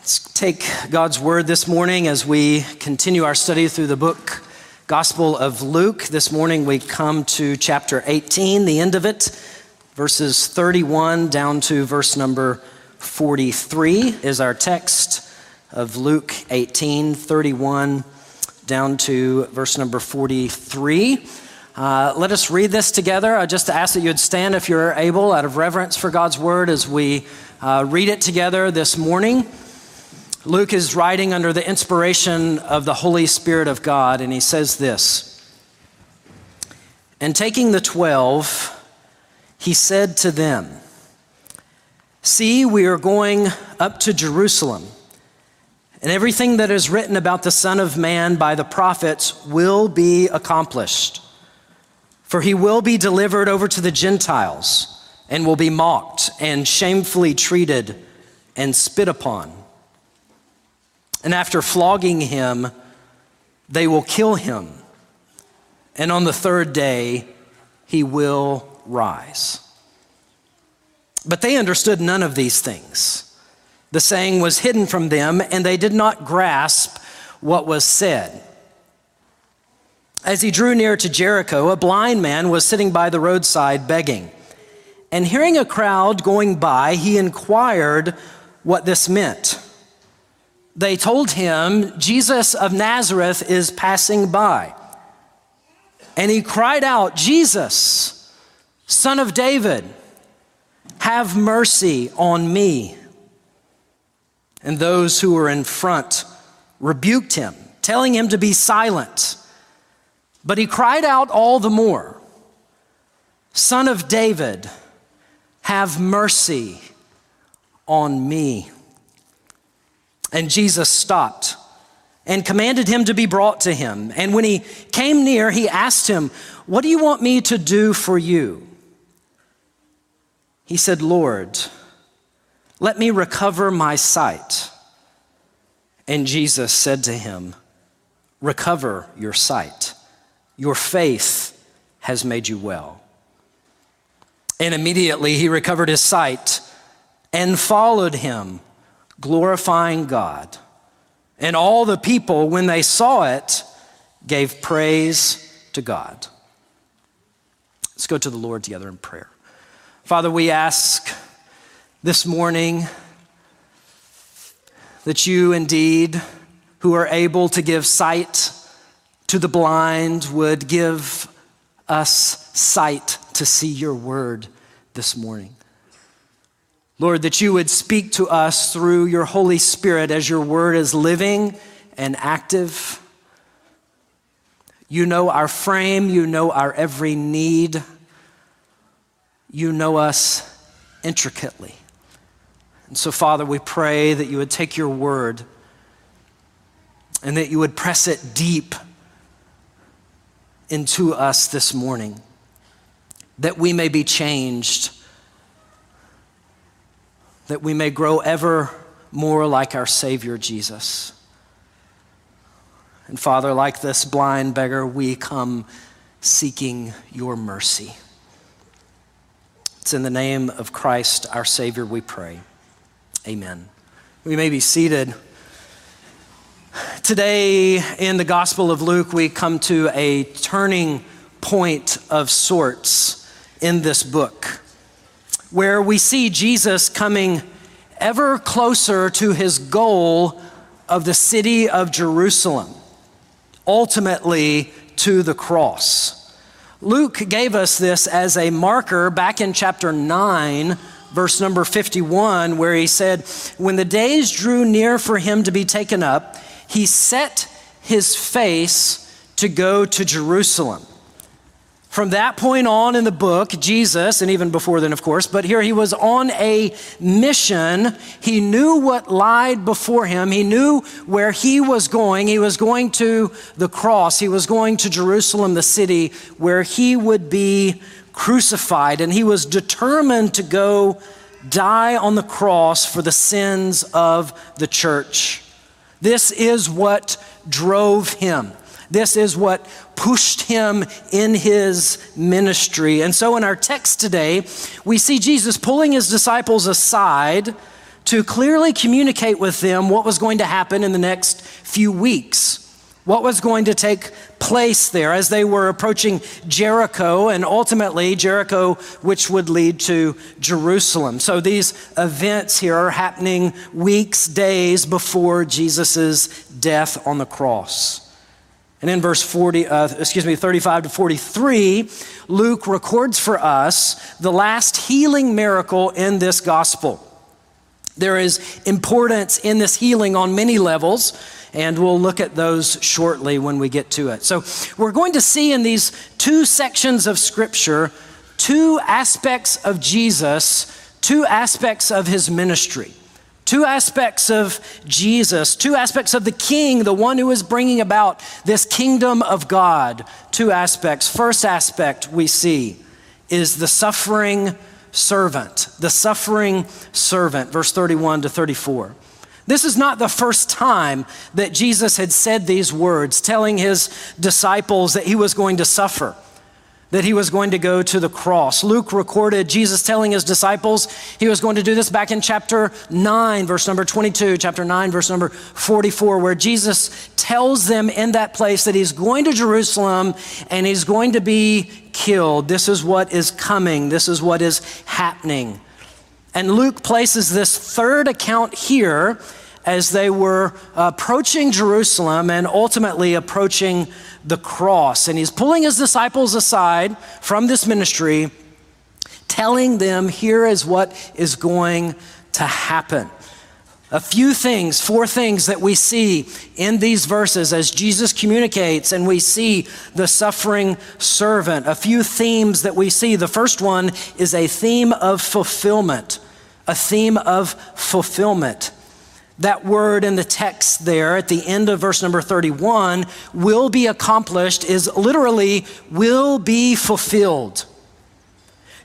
Let's take God's word this morning as we continue our study through the book Gospel of Luke. This morning we come to chapter 18, the end of it, verses 31 down to verse number 43 is our text of Luke 18, 31 down to verse number 43. Uh, let us read this together. I just ask that you would stand if you're able out of reverence for God's word as we uh, read it together this morning. Luke is writing under the inspiration of the Holy Spirit of God, and he says this And taking the twelve, he said to them, See, we are going up to Jerusalem, and everything that is written about the Son of Man by the prophets will be accomplished. For he will be delivered over to the Gentiles and will be mocked and shamefully treated and spit upon and after flogging him, they will kill him. And on the third day, he will rise. But they understood none of these things. The saying was hidden from them, and they did not grasp what was said. As he drew near to Jericho, a blind man was sitting by the roadside begging. And hearing a crowd going by, he inquired what this meant they told him, Jesus of Nazareth is passing by. And he cried out, Jesus, son of David, have mercy on me. And those who were in front rebuked him, telling him to be silent. But he cried out all the more, Son of David, have mercy on me. And Jesus stopped and commanded him to be brought to him. And when he came near, he asked him, What do you want me to do for you? He said, Lord, let me recover my sight. And Jesus said to him, Recover your sight. Your faith has made you well. And immediately he recovered his sight and followed him glorifying God. And all the people, when they saw it, gave praise to God. Let's go to the Lord together in prayer. Father, we ask this morning that you indeed, who are able to give sight to the blind, would give us sight to see your word this morning. Lord, that you would speak to us through your Holy Spirit as your word is living and active. You know our frame, you know our every need, you know us intricately. And so, Father, we pray that you would take your word and that you would press it deep into us this morning, that we may be changed that we may grow ever more like our Savior Jesus. And Father, like this blind beggar, we come seeking your mercy. It's in the name of Christ, our Savior, we pray. Amen. We may be seated. Today in the Gospel of Luke, we come to a turning point of sorts in this book where we see Jesus coming ever closer to his goal of the city of Jerusalem, ultimately to the cross. Luke gave us this as a marker back in chapter 9, verse number 51, where he said, When the days drew near for him to be taken up, he set his face to go to Jerusalem from that point on in the book, Jesus, and even before then, of course, but here he was on a mission. He knew what lied before him. He knew where he was going. He was going to the cross. He was going to Jerusalem, the city where he would be crucified. And he was determined to go die on the cross for the sins of the church. This is what drove him. This is what pushed him in his ministry. And so in our text today, we see Jesus pulling his disciples aside to clearly communicate with them what was going to happen in the next few weeks, what was going to take place there as they were approaching Jericho and ultimately Jericho, which would lead to Jerusalem. So these events here are happening weeks, days before Jesus' death on the cross. And in verse 40, uh, excuse me, 35 to 43, Luke records for us the last healing miracle in this gospel. There is importance in this healing on many levels, and we'll look at those shortly when we get to it. So, we're going to see in these two sections of Scripture two aspects of Jesus, two aspects of his ministry. Two aspects of Jesus, two aspects of the King, the one who is bringing about this kingdom of God. Two aspects. First aspect we see is the suffering servant, the suffering servant, verse 31 to 34. This is not the first time that Jesus had said these words, telling his disciples that he was going to suffer that he was going to go to the cross. Luke recorded Jesus telling his disciples he was going to do this back in chapter 9, verse number 22, chapter 9, verse number 44, where Jesus tells them in that place that he's going to Jerusalem and he's going to be killed. This is what is coming, this is what is happening. And Luke places this third account here as they were approaching Jerusalem and ultimately approaching the cross. And he's pulling his disciples aside from this ministry, telling them, here is what is going to happen. A few things, four things that we see in these verses as Jesus communicates and we see the suffering servant. A few themes that we see. The first one is a theme of fulfillment, a theme of fulfillment. That word in the text there at the end of verse number 31, will be accomplished, is literally will be fulfilled.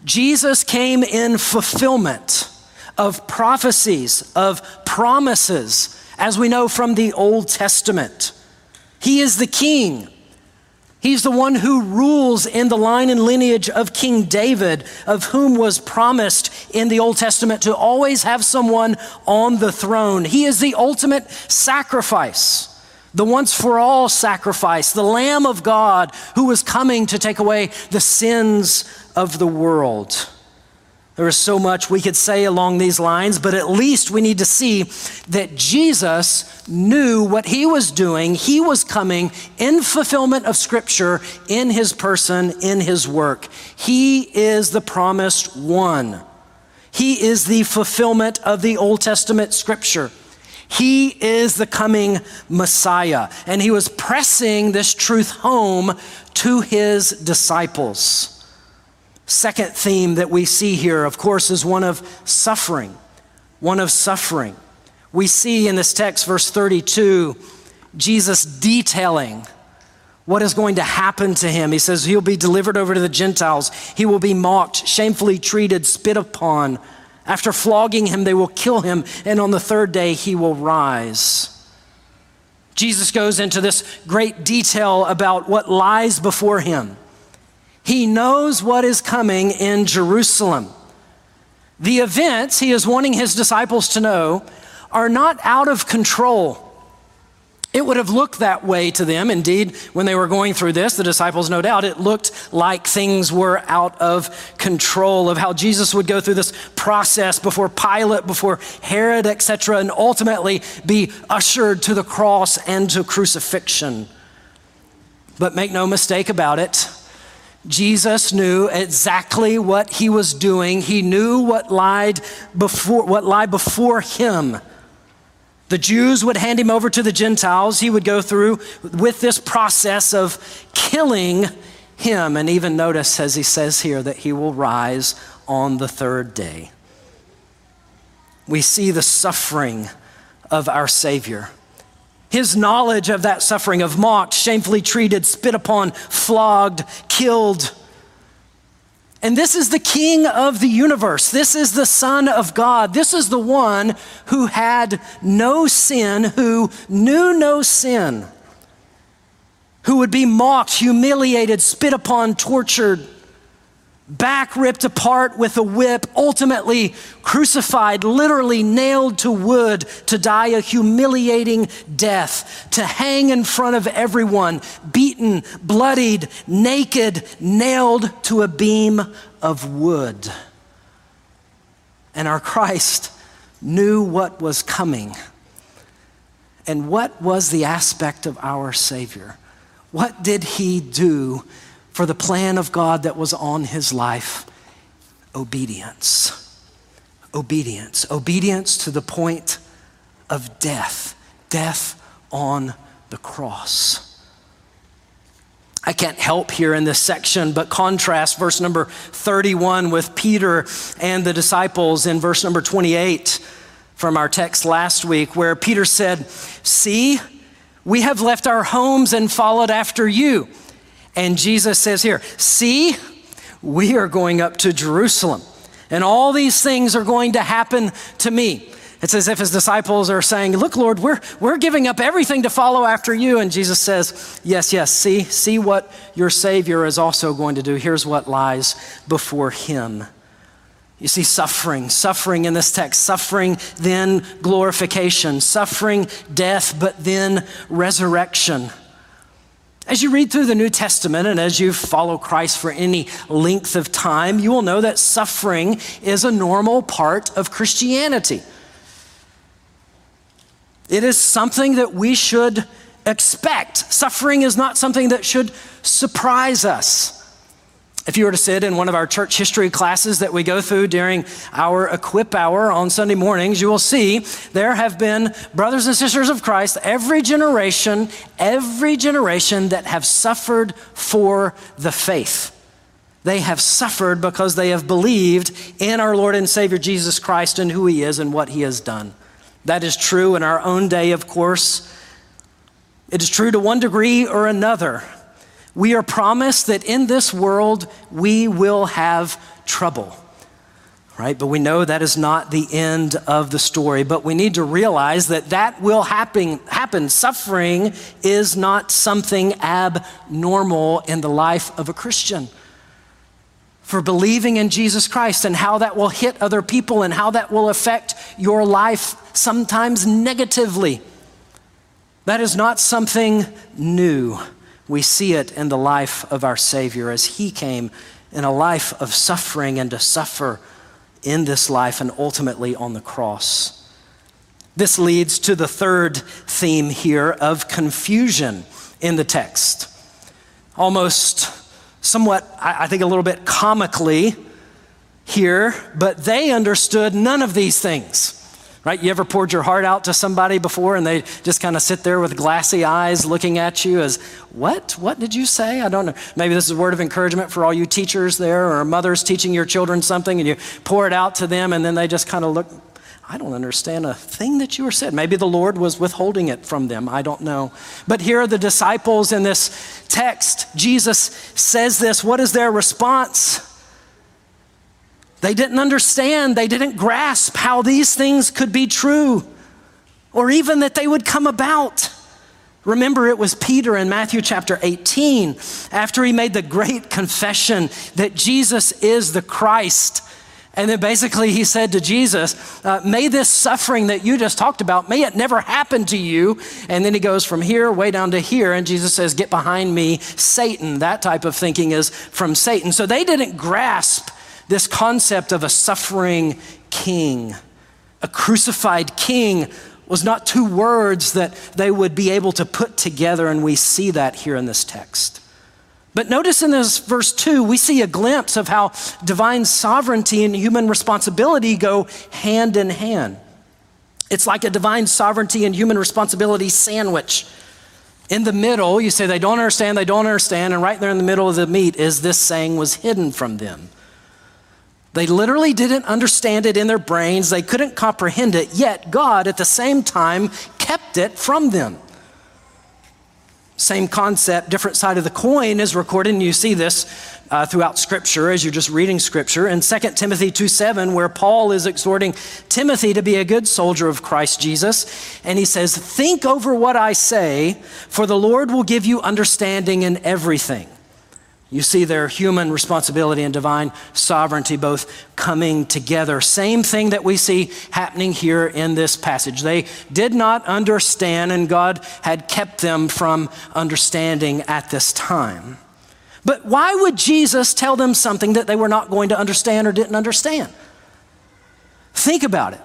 Jesus came in fulfillment of prophecies, of promises, as we know from the Old Testament. He is the king. He's the one who rules in the line and lineage of King David, of whom was promised in the Old Testament to always have someone on the throne. He is the ultimate sacrifice, the once for all sacrifice, the Lamb of God who was coming to take away the sins of the world. There is so much we could say along these lines, but at least we need to see that Jesus knew what he was doing. He was coming in fulfillment of Scripture in his person, in his work. He is the promised one. He is the fulfillment of the Old Testament Scripture. He is the coming Messiah. And he was pressing this truth home to his disciples. Second theme that we see here, of course, is one of suffering. One of suffering. We see in this text, verse 32, Jesus detailing what is going to happen to him. He says he'll be delivered over to the Gentiles, he will be mocked, shamefully treated, spit upon. After flogging him, they will kill him, and on the third day, he will rise. Jesus goes into this great detail about what lies before him. He knows what is coming in Jerusalem. The events he is wanting his disciples to know are not out of control. It would have looked that way to them. Indeed, when they were going through this, the disciples, no doubt, it looked like things were out of control of how Jesus would go through this process before Pilate, before Herod, etc., and ultimately be ushered to the cross and to crucifixion. But make no mistake about it, Jesus knew exactly what he was doing. He knew what lied before what lied before him. The Jews would hand him over to the Gentiles. He would go through with this process of killing him. And even notice, as he says here, that he will rise on the third day. We see the suffering of our Savior. His knowledge of that suffering, of mocked, shamefully treated, spit upon, flogged, killed. And this is the King of the universe. This is the Son of God. This is the one who had no sin, who knew no sin, who would be mocked, humiliated, spit upon, tortured, back ripped apart with a whip, ultimately crucified, literally nailed to wood to die a humiliating death, to hang in front of everyone, beaten, bloodied, naked, nailed to a beam of wood. And our Christ knew what was coming. And what was the aspect of our Savior? What did he do for the plan of God that was on his life obedience. Obedience. Obedience to the point of death. Death on the cross. I can't help here in this section but contrast verse number 31 with Peter and the disciples in verse number 28 from our text last week, where Peter said, See, we have left our homes and followed after you. And Jesus says here, See, we are going up to Jerusalem, and all these things are going to happen to me. It's as if his disciples are saying, Look, Lord, we're, we're giving up everything to follow after you. And Jesus says, Yes, yes, see, see what your Savior is also going to do. Here's what lies before him. You see, suffering, suffering in this text, suffering, then glorification, suffering, death, but then resurrection. As you read through the New Testament and as you follow Christ for any length of time, you will know that suffering is a normal part of Christianity. It is something that we should expect. Suffering is not something that should surprise us. If you were to sit in one of our church history classes that we go through during our equip hour on Sunday mornings, you will see there have been brothers and sisters of Christ, every generation, every generation that have suffered for the faith. They have suffered because they have believed in our Lord and Savior Jesus Christ and who He is and what He has done. That is true in our own day, of course. It is true to one degree or another. We are promised that in this world we will have trouble, right? But we know that is not the end of the story. But we need to realize that that will happen. happen. Suffering is not something abnormal in the life of a Christian. For believing in Jesus Christ and how that will hit other people and how that will affect your life, sometimes negatively. That is not something new. We see it in the life of our Savior as He came in a life of suffering and to suffer in this life and ultimately on the cross. This leads to the third theme here of confusion in the text. Almost somewhat, I think, a little bit comically here, but they understood none of these things right? You ever poured your heart out to somebody before and they just kind of sit there with glassy eyes looking at you as, what? What did you say? I don't know. Maybe this is a word of encouragement for all you teachers there or mothers teaching your children something and you pour it out to them and then they just kind of look, I don't understand a thing that you were said. Maybe the Lord was withholding it from them. I don't know. But here are the disciples in this text. Jesus says this. What is their response? They didn't understand, they didn't grasp how these things could be true or even that they would come about. Remember, it was Peter in Matthew chapter 18, after he made the great confession that Jesus is the Christ. And then basically he said to Jesus, uh, May this suffering that you just talked about, may it never happen to you. And then he goes from here way down to here. And Jesus says, Get behind me, Satan. That type of thinking is from Satan. So they didn't grasp this concept of a suffering king, a crucified king, was not two words that they would be able to put together, and we see that here in this text. But notice in this verse 2, we see a glimpse of how divine sovereignty and human responsibility go hand in hand. It's like a divine sovereignty and human responsibility sandwich. In the middle, you say they don't understand, they don't understand, and right there in the middle of the meat is this saying was hidden from them. They literally didn't understand it in their brains, they couldn't comprehend it, yet God at the same time kept it from them. Same concept, different side of the coin is recorded, and you see this uh, throughout Scripture as you're just reading Scripture. In 2 Timothy 2 7, where Paul is exhorting Timothy to be a good soldier of Christ Jesus, and he says, Think over what I say, for the Lord will give you understanding in everything. You see their human responsibility and divine sovereignty both coming together. Same thing that we see happening here in this passage. They did not understand, and God had kept them from understanding at this time. But why would Jesus tell them something that they were not going to understand or didn't understand? Think about it.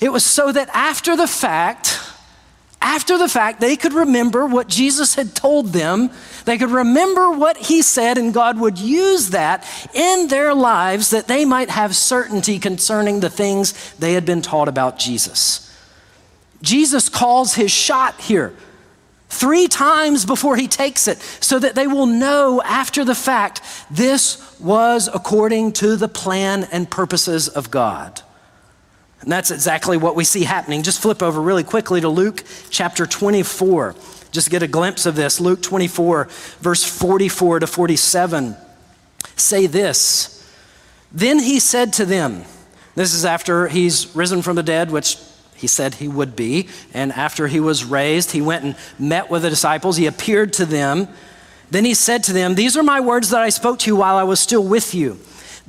It was so that after the fact, after the fact, they could remember what Jesus had told them. They could remember what he said, and God would use that in their lives that they might have certainty concerning the things they had been taught about Jesus. Jesus calls his shot here three times before he takes it so that they will know after the fact this was according to the plan and purposes of God. And that's exactly what we see happening. Just flip over really quickly to Luke chapter 24. Just get a glimpse of this. Luke 24, verse 44 to 47. Say this Then he said to them, This is after he's risen from the dead, which he said he would be. And after he was raised, he went and met with the disciples. He appeared to them. Then he said to them, These are my words that I spoke to you while I was still with you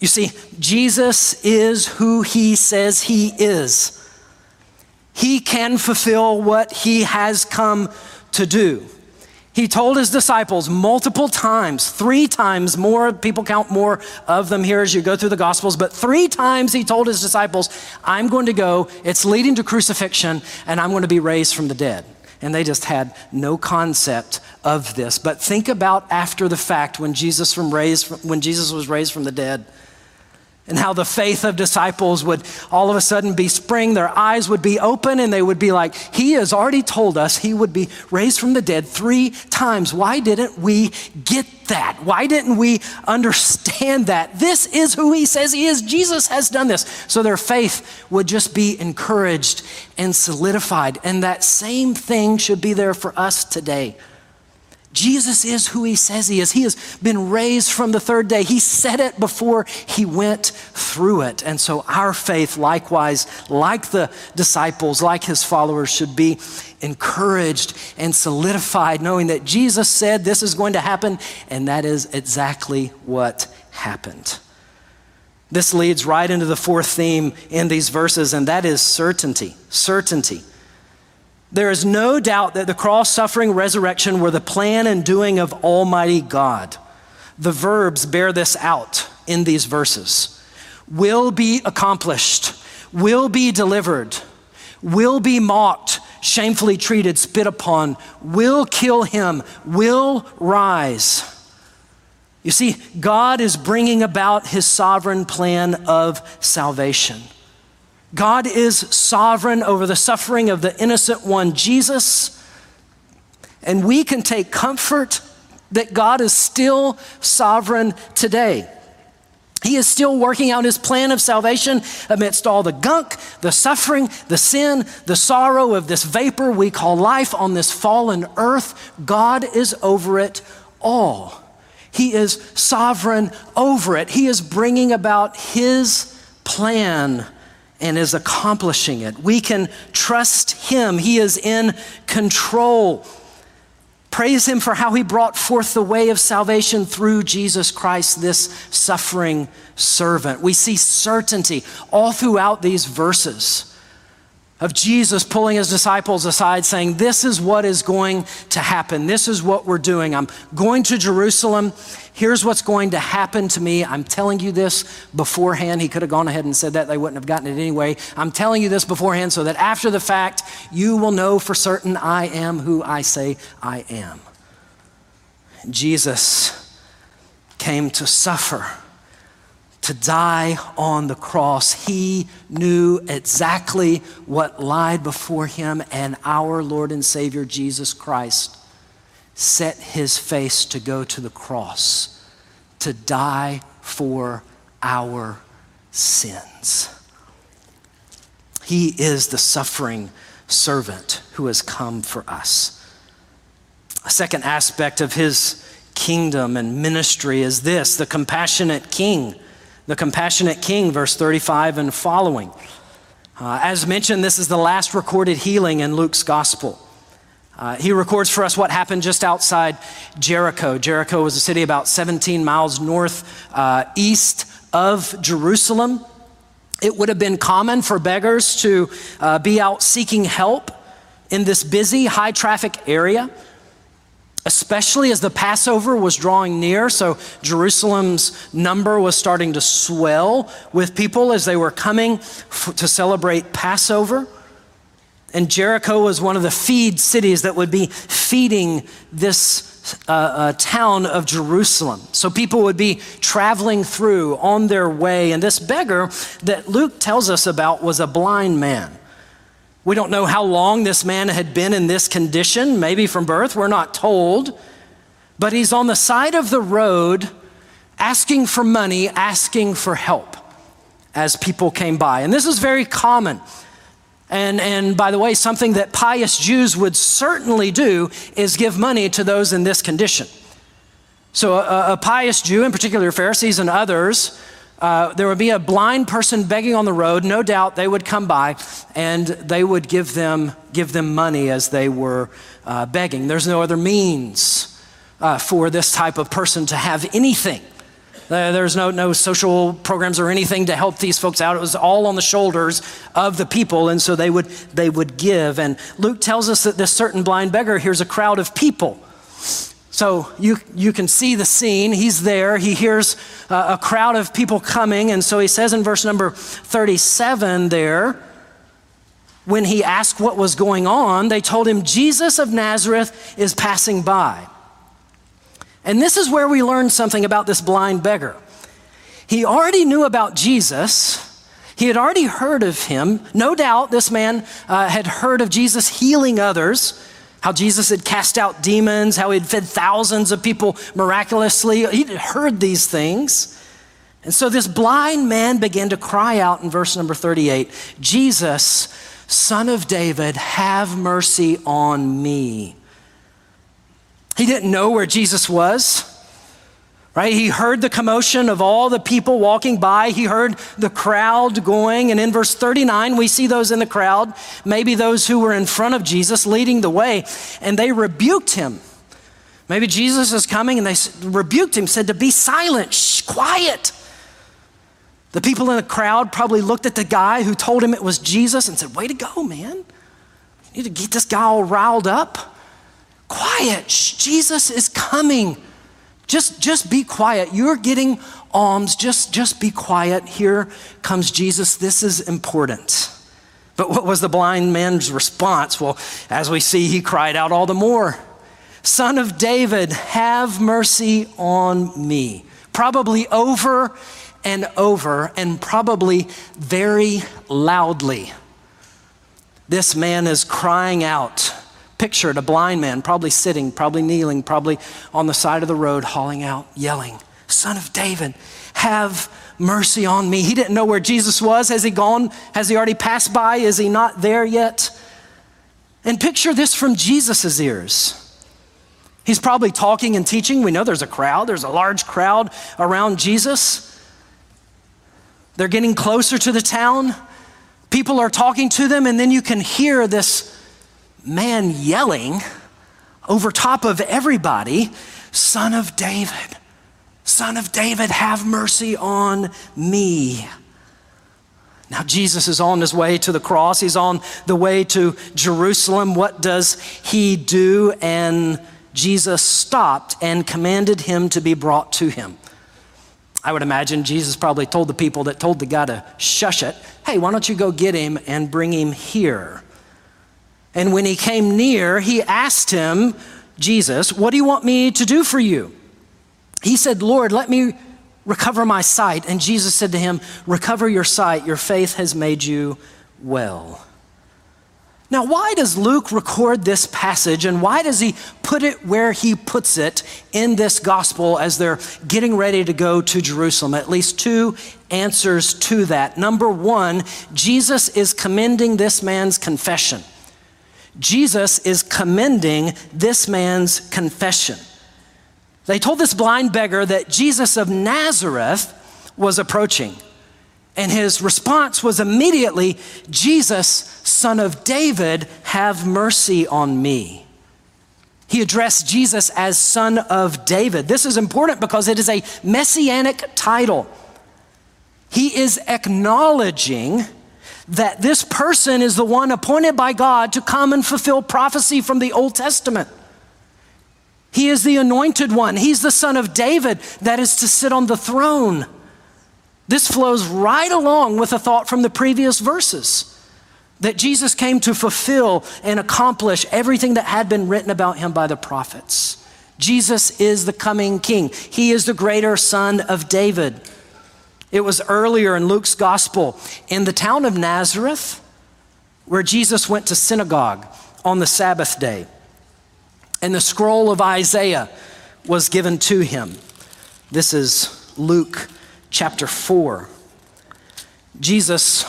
You see, Jesus is who he says he is. He can fulfill what he has come to do. He told his disciples multiple times, three times more, people count more of them here as you go through the Gospels, but three times he told his disciples, I'm going to go, it's leading to crucifixion, and I'm going to be raised from the dead. And they just had no concept of this. But think about after the fact when Jesus, from raised, when Jesus was raised from the dead and how the faith of disciples would all of a sudden be spring their eyes would be open and they would be like he has already told us he would be raised from the dead three times. Why didn't we get that? Why didn't we understand that? This is who he says he is. Jesus has done this. So their faith would just be encouraged and solidified. And that same thing should be there for us today Jesus is who he says he is. He has been raised from the third day. He said it before he went through it. And so our faith, likewise, like the disciples, like his followers, should be encouraged and solidified, knowing that Jesus said this is going to happen, and that is exactly what happened. This leads right into the fourth theme in these verses, and that is certainty. Certainty. There is no doubt that the cross, suffering, resurrection were the plan and doing of Almighty God. The verbs bear this out in these verses will be accomplished, will be delivered, will be mocked, shamefully treated, spit upon, will kill him, will rise. You see, God is bringing about his sovereign plan of salvation. God is sovereign over the suffering of the innocent one, Jesus. And we can take comfort that God is still sovereign today. He is still working out his plan of salvation amidst all the gunk, the suffering, the sin, the sorrow of this vapor we call life on this fallen earth. God is over it all. He is sovereign over it. He is bringing about his plan and is accomplishing it. We can trust Him, He is in control. Praise Him for how He brought forth the way of salvation through Jesus Christ, this suffering servant. We see certainty all throughout these verses of Jesus pulling his disciples aside, saying, This is what is going to happen. This is what we're doing. I'm going to Jerusalem. Here's what's going to happen to me. I'm telling you this beforehand. He could have gone ahead and said that. They wouldn't have gotten it anyway. I'm telling you this beforehand so that after the fact, you will know for certain I am who I say I am. Jesus came to suffer to die on the cross. He knew exactly what lied before him, and our Lord and Savior Jesus Christ set his face to go to the cross, to die for our sins. He is the suffering servant who has come for us. A second aspect of his kingdom and ministry is this the compassionate king. The compassionate king, verse 35 and following. Uh, as mentioned, this is the last recorded healing in Luke's gospel. Uh, he records for us what happened just outside Jericho. Jericho was a city about 17 miles north uh, east of Jerusalem. It would have been common for beggars to uh, be out seeking help in this busy, high traffic area especially as the Passover was drawing near. So Jerusalem's number was starting to swell with people as they were coming f- to celebrate Passover. And Jericho was one of the feed cities that would be feeding this uh, uh, town of Jerusalem. So people would be traveling through on their way. And this beggar that Luke tells us about was a blind man. We don't know how long this man had been in this condition, maybe from birth, we're not told. But he's on the side of the road asking for money, asking for help as people came by. And this is very common. And, and by the way, something that pious Jews would certainly do is give money to those in this condition. So, a, a pious Jew, in particular Pharisees and others, uh, there would be a blind person begging on the road. No doubt they would come by and they would give them, give them money as they were uh, begging. There's no other means uh, for this type of person to have anything. There's no, no social programs or anything to help these folks out. It was all on the shoulders of the people, and so they would, they would give. And Luke tells us that this certain blind beggar hears a crowd of people so you, you can see the scene. He's there. He hears uh, a crowd of people coming. And so he says in verse number 37 there, when he asked what was going on, they told him, Jesus of Nazareth is passing by. And this is where we learn something about this blind beggar. He already knew about Jesus. He had already heard of him. No doubt this man uh, had heard of Jesus healing others how Jesus had cast out demons, how he had fed thousands of people miraculously. He'd heard these things. And so this blind man began to cry out in verse number 38 Jesus, son of David, have mercy on me. He didn't know where Jesus was right? He heard the commotion of all the people walking by. He heard the crowd going. And in verse 39, we see those in the crowd, maybe those who were in front of Jesus leading the way, and they rebuked him. Maybe Jesus is coming and they rebuked him, said to be silent, shh, quiet. The people in the crowd probably looked at the guy who told him it was Jesus and said, Way to go, man. You need to get this guy all riled up. Quiet, shh, Jesus is coming. Just, just be quiet. You're getting alms. Just, just be quiet. Here comes Jesus. This is important. But what was the blind man's response? Well, as we see, he cried out all the more Son of David, have mercy on me. Probably over and over, and probably very loudly. This man is crying out pictured a blind man, probably sitting, probably kneeling, probably on the side of the road, hauling out, yelling, Son of David, have mercy on me. He didn't know where Jesus was. Has he gone? Has he already passed by? Is he not there yet? And picture this from Jesus' ears. He's probably talking and teaching. We know there's a crowd, there's a large crowd around Jesus. They're getting closer to the town. People are talking to them, and then you can hear this man yelling over top of everybody, Son of David, Son of David, have mercy on me. Now, Jesus is on his way to the cross. He's on the way to Jerusalem. What does he do? And Jesus stopped and commanded him to be brought to him. I would imagine Jesus probably told the people that told the guy to shush it, hey, why don't you go get him and bring him here? And when he came near, he asked him, Jesus, what do you want me to do for you? He said, Lord, let me recover my sight. And Jesus said to him, Recover your sight. Your faith has made you well. Now, why does Luke record this passage and why does he put it where he puts it in this gospel as they're getting ready to go to Jerusalem? At least two answers to that. Number one, Jesus is commending this man's confession. Jesus is commending this man's confession. They told this blind beggar that Jesus of Nazareth was approaching. And his response was immediately, Jesus, son of David, have mercy on me. He addressed Jesus as son of David. This is important because it is a messianic title. He is acknowledging that this person is the one appointed by God to come and fulfill prophecy from the Old Testament. He is the anointed one. He's the son of David that is to sit on the throne. This flows right along with a thought from the previous verses that Jesus came to fulfill and accomplish everything that had been written about him by the prophets. Jesus is the coming king, he is the greater son of David. It was earlier in Luke's gospel in the town of Nazareth where Jesus went to synagogue on the Sabbath day. And the scroll of Isaiah was given to him. This is Luke chapter 4. Jesus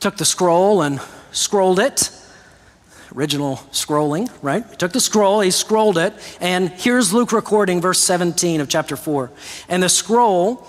took the scroll and scrolled it. Original scrolling, right? He took the scroll, he scrolled it, and here's Luke recording verse 17 of chapter 4. And the scroll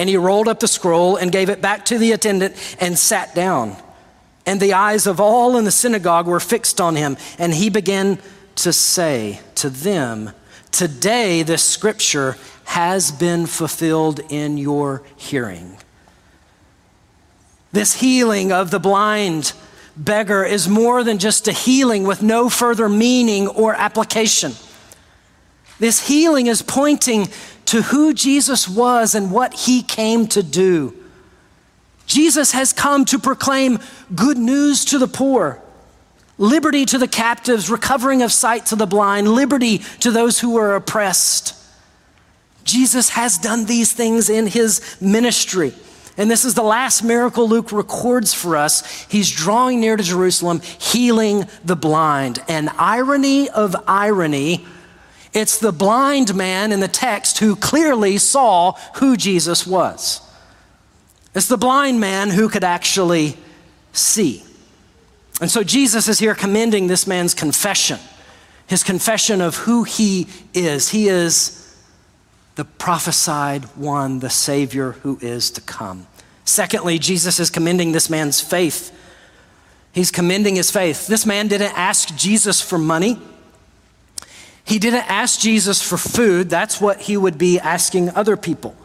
And he rolled up the scroll and gave it back to the attendant and sat down. And the eyes of all in the synagogue were fixed on him. And he began to say to them, Today this scripture has been fulfilled in your hearing. This healing of the blind beggar is more than just a healing with no further meaning or application. This healing is pointing to who Jesus was and what he came to do. Jesus has come to proclaim good news to the poor, liberty to the captives, recovering of sight to the blind, liberty to those who are oppressed. Jesus has done these things in his ministry. And this is the last miracle Luke records for us. He's drawing near to Jerusalem, healing the blind. And irony of irony, it's the blind man in the text who clearly saw who Jesus was. It's the blind man who could actually see. And so Jesus is here commending this man's confession, his confession of who he is. He is the prophesied one, the Savior who is to come. Secondly, Jesus is commending this man's faith. He's commending his faith. This man didn't ask Jesus for money. He didn't ask Jesus for food. That's what he would be asking other people.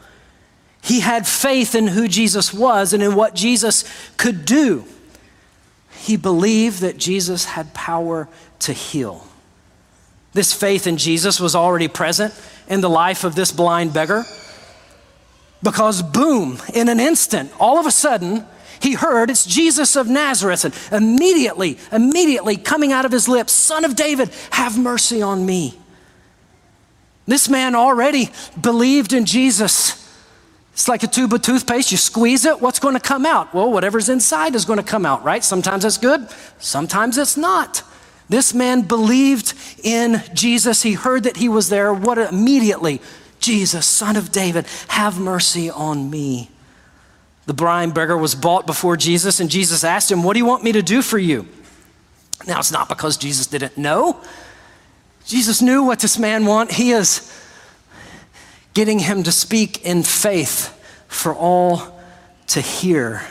He had faith in who Jesus was and in what Jesus could do. He believed that Jesus had power to heal. This faith in Jesus was already present in the life of this blind beggar. Because, boom, in an instant, all of a sudden, he heard it's Jesus of Nazareth. And immediately, immediately coming out of his lips, Son of David, have mercy on me. This man already believed in Jesus. It's like a tube of toothpaste. You squeeze it, what's going to come out? Well, whatever's inside is going to come out, right? Sometimes it's good, sometimes it's not. This man believed in Jesus. He heard that he was there. What immediately Jesus, son of David, have mercy on me. The blind beggar was brought before Jesus, and Jesus asked him, What do you want me to do for you? Now, it's not because Jesus didn't know. Jesus knew what this man wanted. He is getting him to speak in faith for all to hear,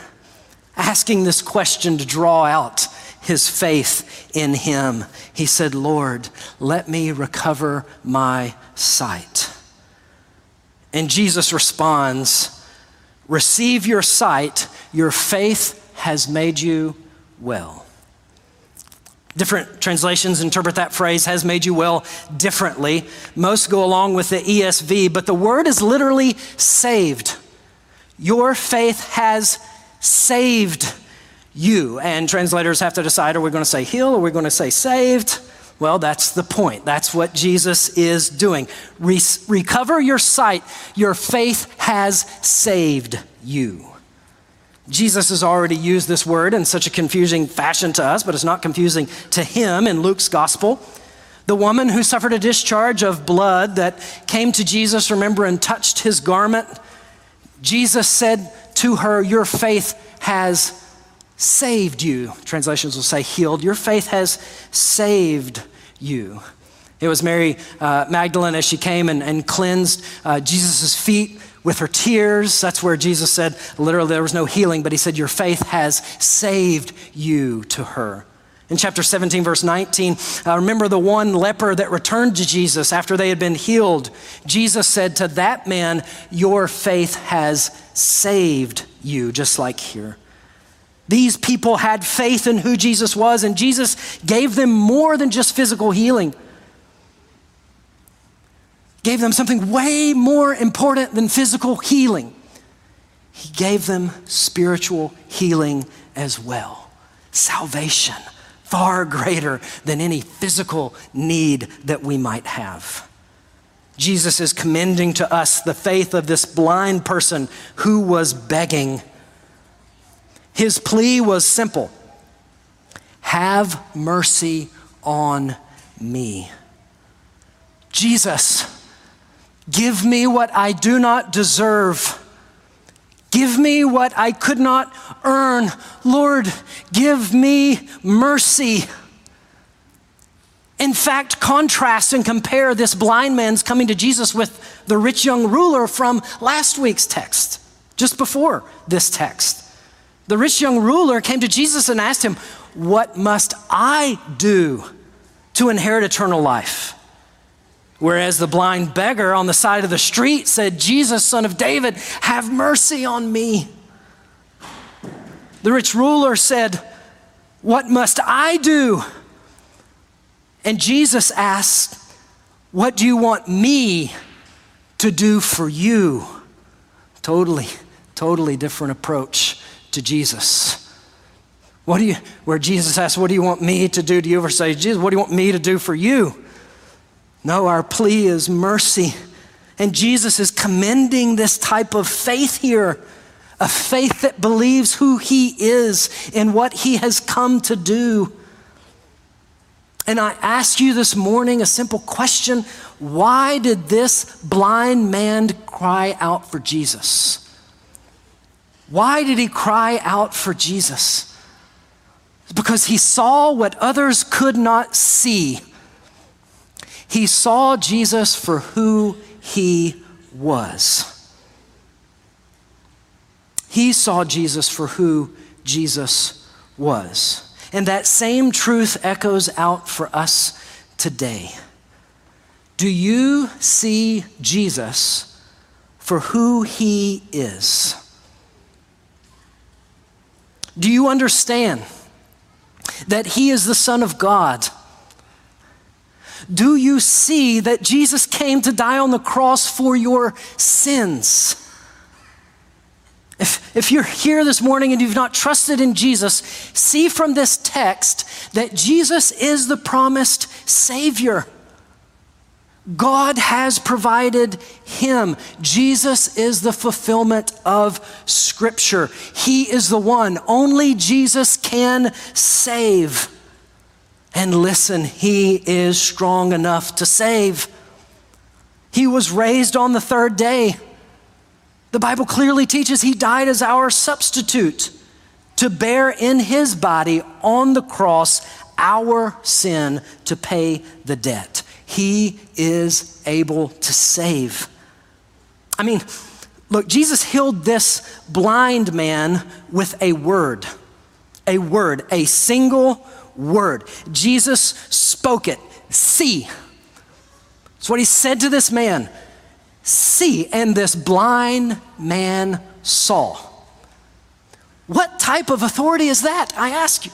asking this question to draw out his faith in him. He said, Lord, let me recover my sight. And Jesus responds, Receive your sight, your faith has made you well. Different translations interpret that phrase, has made you well, differently. Most go along with the ESV, but the word is literally saved. Your faith has saved you. And translators have to decide are we going to say heal are we going to say saved? Well, that's the point. That's what Jesus is doing. Re- recover your sight. Your faith has saved you. Jesus has already used this word in such a confusing fashion to us, but it's not confusing to him in Luke's gospel. The woman who suffered a discharge of blood that came to Jesus, remember, and touched his garment, Jesus said to her, Your faith has saved you. Translations will say healed. Your faith has saved you. It was Mary uh, Magdalene as she came and, and cleansed uh, Jesus' feet with her tears. That's where Jesus said, literally, there was no healing, but he said, Your faith has saved you to her. In chapter 17, verse 19, uh, remember the one leper that returned to Jesus after they had been healed. Jesus said to that man, Your faith has saved you, just like here. These people had faith in who Jesus was, and Jesus gave them more than just physical healing gave them something way more important than physical healing. He gave them spiritual healing as well. Salvation, far greater than any physical need that we might have. Jesus is commending to us the faith of this blind person who was begging. His plea was simple Have mercy on me. Jesus, Give me what I do not deserve. Give me what I could not earn. Lord, give me mercy. In fact, contrast and compare this blind man's coming to Jesus with the rich young ruler from last week's text, just before this text. The rich young ruler came to Jesus and asked him, What must I do to inherit eternal life? Whereas the blind beggar on the side of the street said, Jesus, son of David, have mercy on me. The rich ruler said, What must I do? And Jesus asked, What do you want me to do for you? Totally, totally different approach to Jesus. What do you, where Jesus asks, What do you want me to do? Do you ever say, Jesus, what do you want me to do for you? No, our plea is mercy. And Jesus is commending this type of faith here a faith that believes who he is and what he has come to do. And I ask you this morning a simple question why did this blind man cry out for Jesus? Why did he cry out for Jesus? Because he saw what others could not see. He saw Jesus for who he was. He saw Jesus for who Jesus was. And that same truth echoes out for us today. Do you see Jesus for who he is? Do you understand that he is the Son of God? Do you see that Jesus came to die on the cross for your sins? If, if you're here this morning and you've not trusted in Jesus, see from this text that Jesus is the promised Savior. God has provided him. Jesus is the fulfillment of Scripture. He is the one. Only Jesus can save. And listen, He is strong enough to save. He was raised on the third day. The Bible clearly teaches He died as our substitute to bear in His body on the cross our sin to pay the debt. He is able to save. I mean, look, Jesus healed this blind man with a word, a word, a single word. Jesus spoke it. See. That's what he said to this man. See. And this blind man saw. What type of authority is that? I ask you.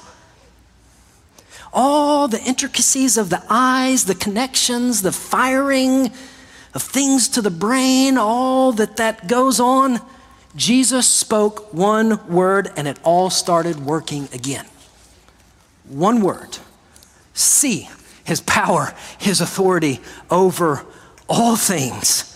All the intricacies of the eyes, the connections, the firing of things to the brain, all that that goes on, Jesus spoke one word and it all started working again. One word. See his power, his authority over all things.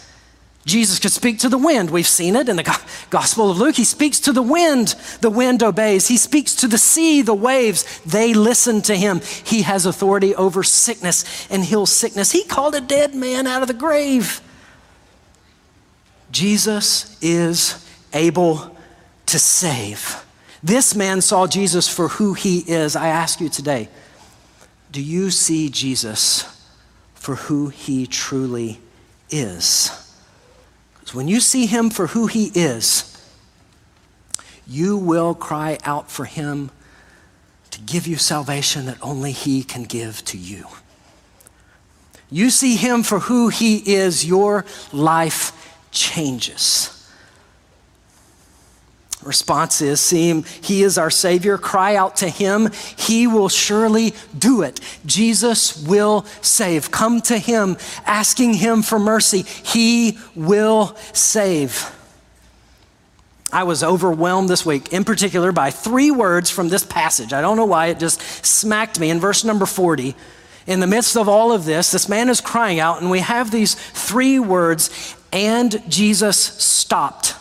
Jesus could speak to the wind. We've seen it in the Gospel of Luke. He speaks to the wind, the wind obeys. He speaks to the sea, the waves, they listen to him. He has authority over sickness and heals sickness. He called a dead man out of the grave. Jesus is able to save. This man saw Jesus for who he is. I ask you today do you see Jesus for who he truly is? Because when you see him for who he is, you will cry out for him to give you salvation that only he can give to you. You see him for who he is, your life changes. Response is, see him, he is our Savior. Cry out to him. He will surely do it. Jesus will save. Come to him, asking him for mercy. He will save. I was overwhelmed this week, in particular, by three words from this passage. I don't know why, it just smacked me. In verse number 40, in the midst of all of this, this man is crying out, and we have these three words, and Jesus stopped.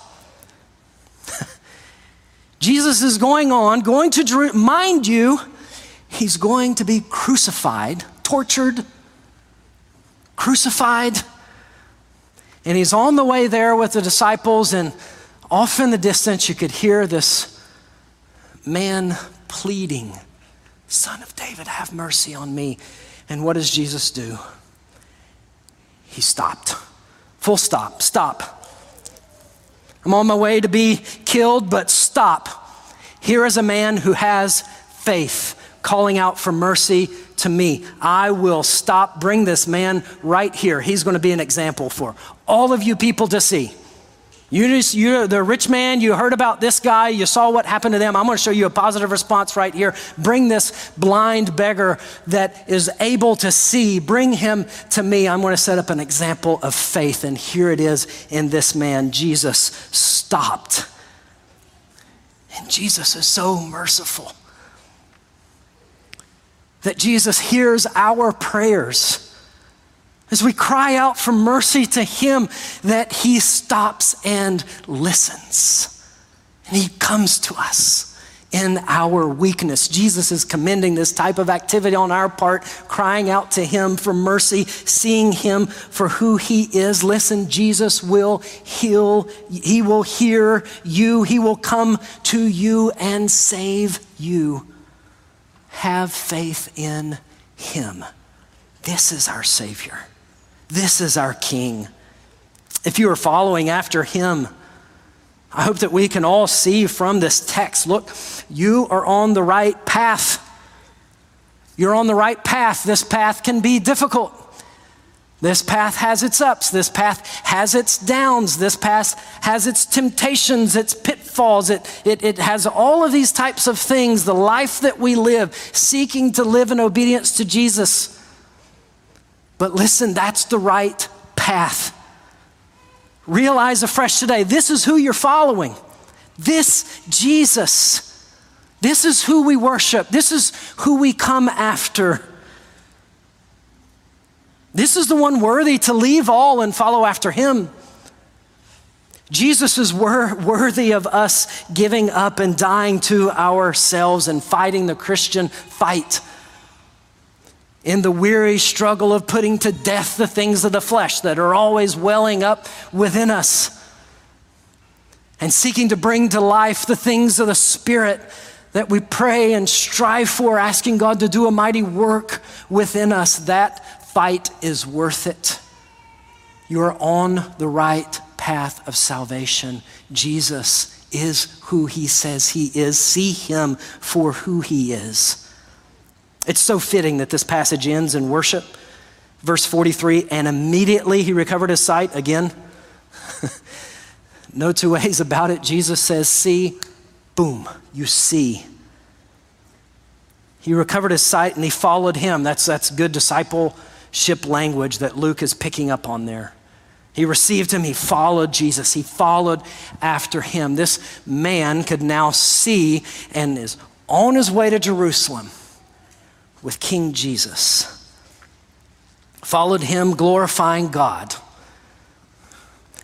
Jesus is going on, going to. Mind you, he's going to be crucified, tortured, crucified. And he's on the way there with the disciples, and off in the distance, you could hear this man pleading, Son of David, have mercy on me. And what does Jesus do? He stopped. Full stop. Stop. I'm on my way to be killed, but stop. Here is a man who has faith calling out for mercy to me. I will stop, bring this man right here. He's going to be an example for all of you people to see. You just, you're the rich man, you heard about this guy, you saw what happened to them. I'm going to show you a positive response right here. Bring this blind beggar that is able to see, bring him to me. I'm going to set up an example of faith. And here it is in this man. Jesus stopped. And Jesus is so merciful that Jesus hears our prayers as we cry out for mercy to Him, that He stops and listens. And He comes to us in our weakness. Jesus is commending this type of activity on our part, crying out to Him for mercy, seeing Him for who He is. Listen, Jesus will heal, He will hear you, He will come to you and save you. Have faith in Him. This is our Savior. This is our King. If you are following after him, I hope that we can all see from this text look, you are on the right path. You're on the right path. This path can be difficult. This path has its ups. This path has its downs. This path has its temptations, its pitfalls. It, it, it has all of these types of things. The life that we live, seeking to live in obedience to Jesus. But listen, that's the right path. Realize afresh today this is who you're following. This Jesus. This is who we worship. This is who we come after. This is the one worthy to leave all and follow after him. Jesus is wor- worthy of us giving up and dying to ourselves and fighting the Christian fight in the weary struggle of putting to death the things of the flesh that are always welling up within us, and seeking to bring to life the things of the Spirit that we pray and strive for, asking God to do a mighty work within us, that fight is worth it. You are on the right path of salvation. Jesus is who he says he is. See him for who he is. It's so fitting that this passage ends in worship. Verse 43 and immediately he recovered his sight again. no two ways about it. Jesus says, See, boom, you see. He recovered his sight and he followed him. That's, that's good discipleship language that Luke is picking up on there. He received him, he followed Jesus, he followed after him. This man could now see and is on his way to Jerusalem with King Jesus. Followed him, glorifying God.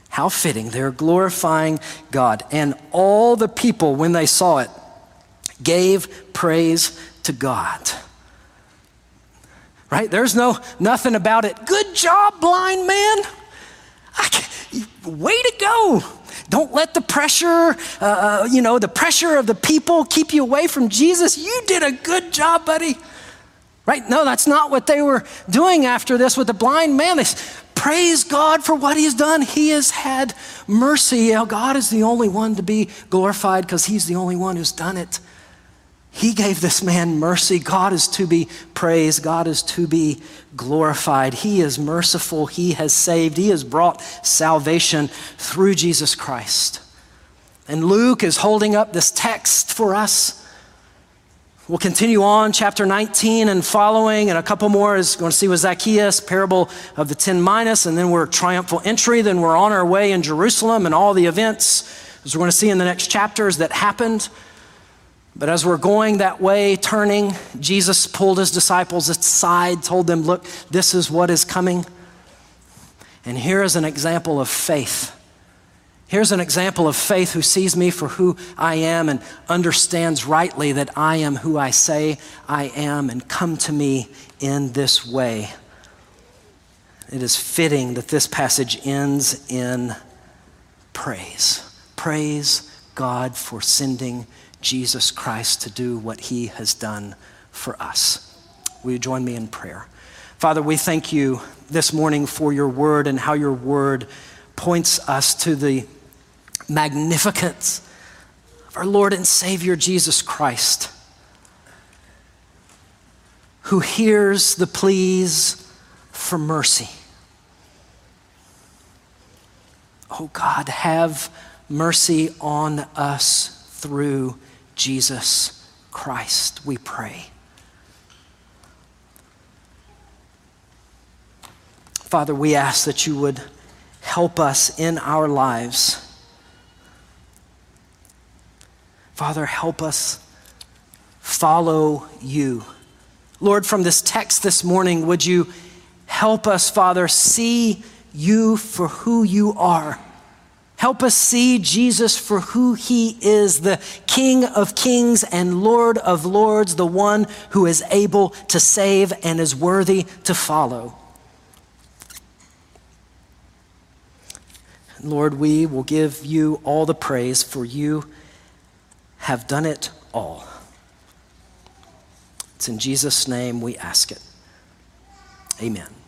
How fitting. They're glorifying God. And all the people, when they saw it, gave praise to God. Right? There's no nothing about it. Good job, blind man. way to go. Don't let the pressure, uh, uh, you know, the pressure of the people keep you away from Jesus. You did a good job, buddy. Right? No, that's not what they were doing after this with the blind man. They praise God for what he's done. He has had mercy. God is the only one to be glorified because he's the only one who's done it. He gave this man mercy. God is to be praised. God is to be glorified. He is merciful. He has saved. He has brought salvation through Jesus Christ. And Luke is holding up this text for us. We'll continue on, chapter 19 and following, and a couple more is going to see with Zacchaeus, parable of the 10 and then we're triumphal entry. Then we're on our way in Jerusalem and all the events, as we're going to see in the next chapters, that happened. But as we're going that way, turning, Jesus pulled his disciples aside, told them, Look, this is what is coming. And here is an example of faith. Here's an example of faith who sees me for who I am and understands rightly that I am who I say I am and come to me in this way. It is fitting that this passage ends in praise. Praise God for sending Jesus Christ to do what he has done for us. Will you join me in prayer? Father, we thank you this morning for your word and how your word points us to the magnificence of our Lord and Savior Jesus Christ, who hears the pleas for mercy. Oh God, have mercy on us through Jesus Christ, we pray. Father, we ask that you would help us in our lives. Father, help us follow you. Lord, from this text this morning, would you help us, Father, see you for who you are? Help us see Jesus for who he is, the King of kings and Lord of lords, the one who is able to save and is worthy to follow. Lord, we will give you all the praise, for you have done it all. It's in Jesus' name we ask it. Amen.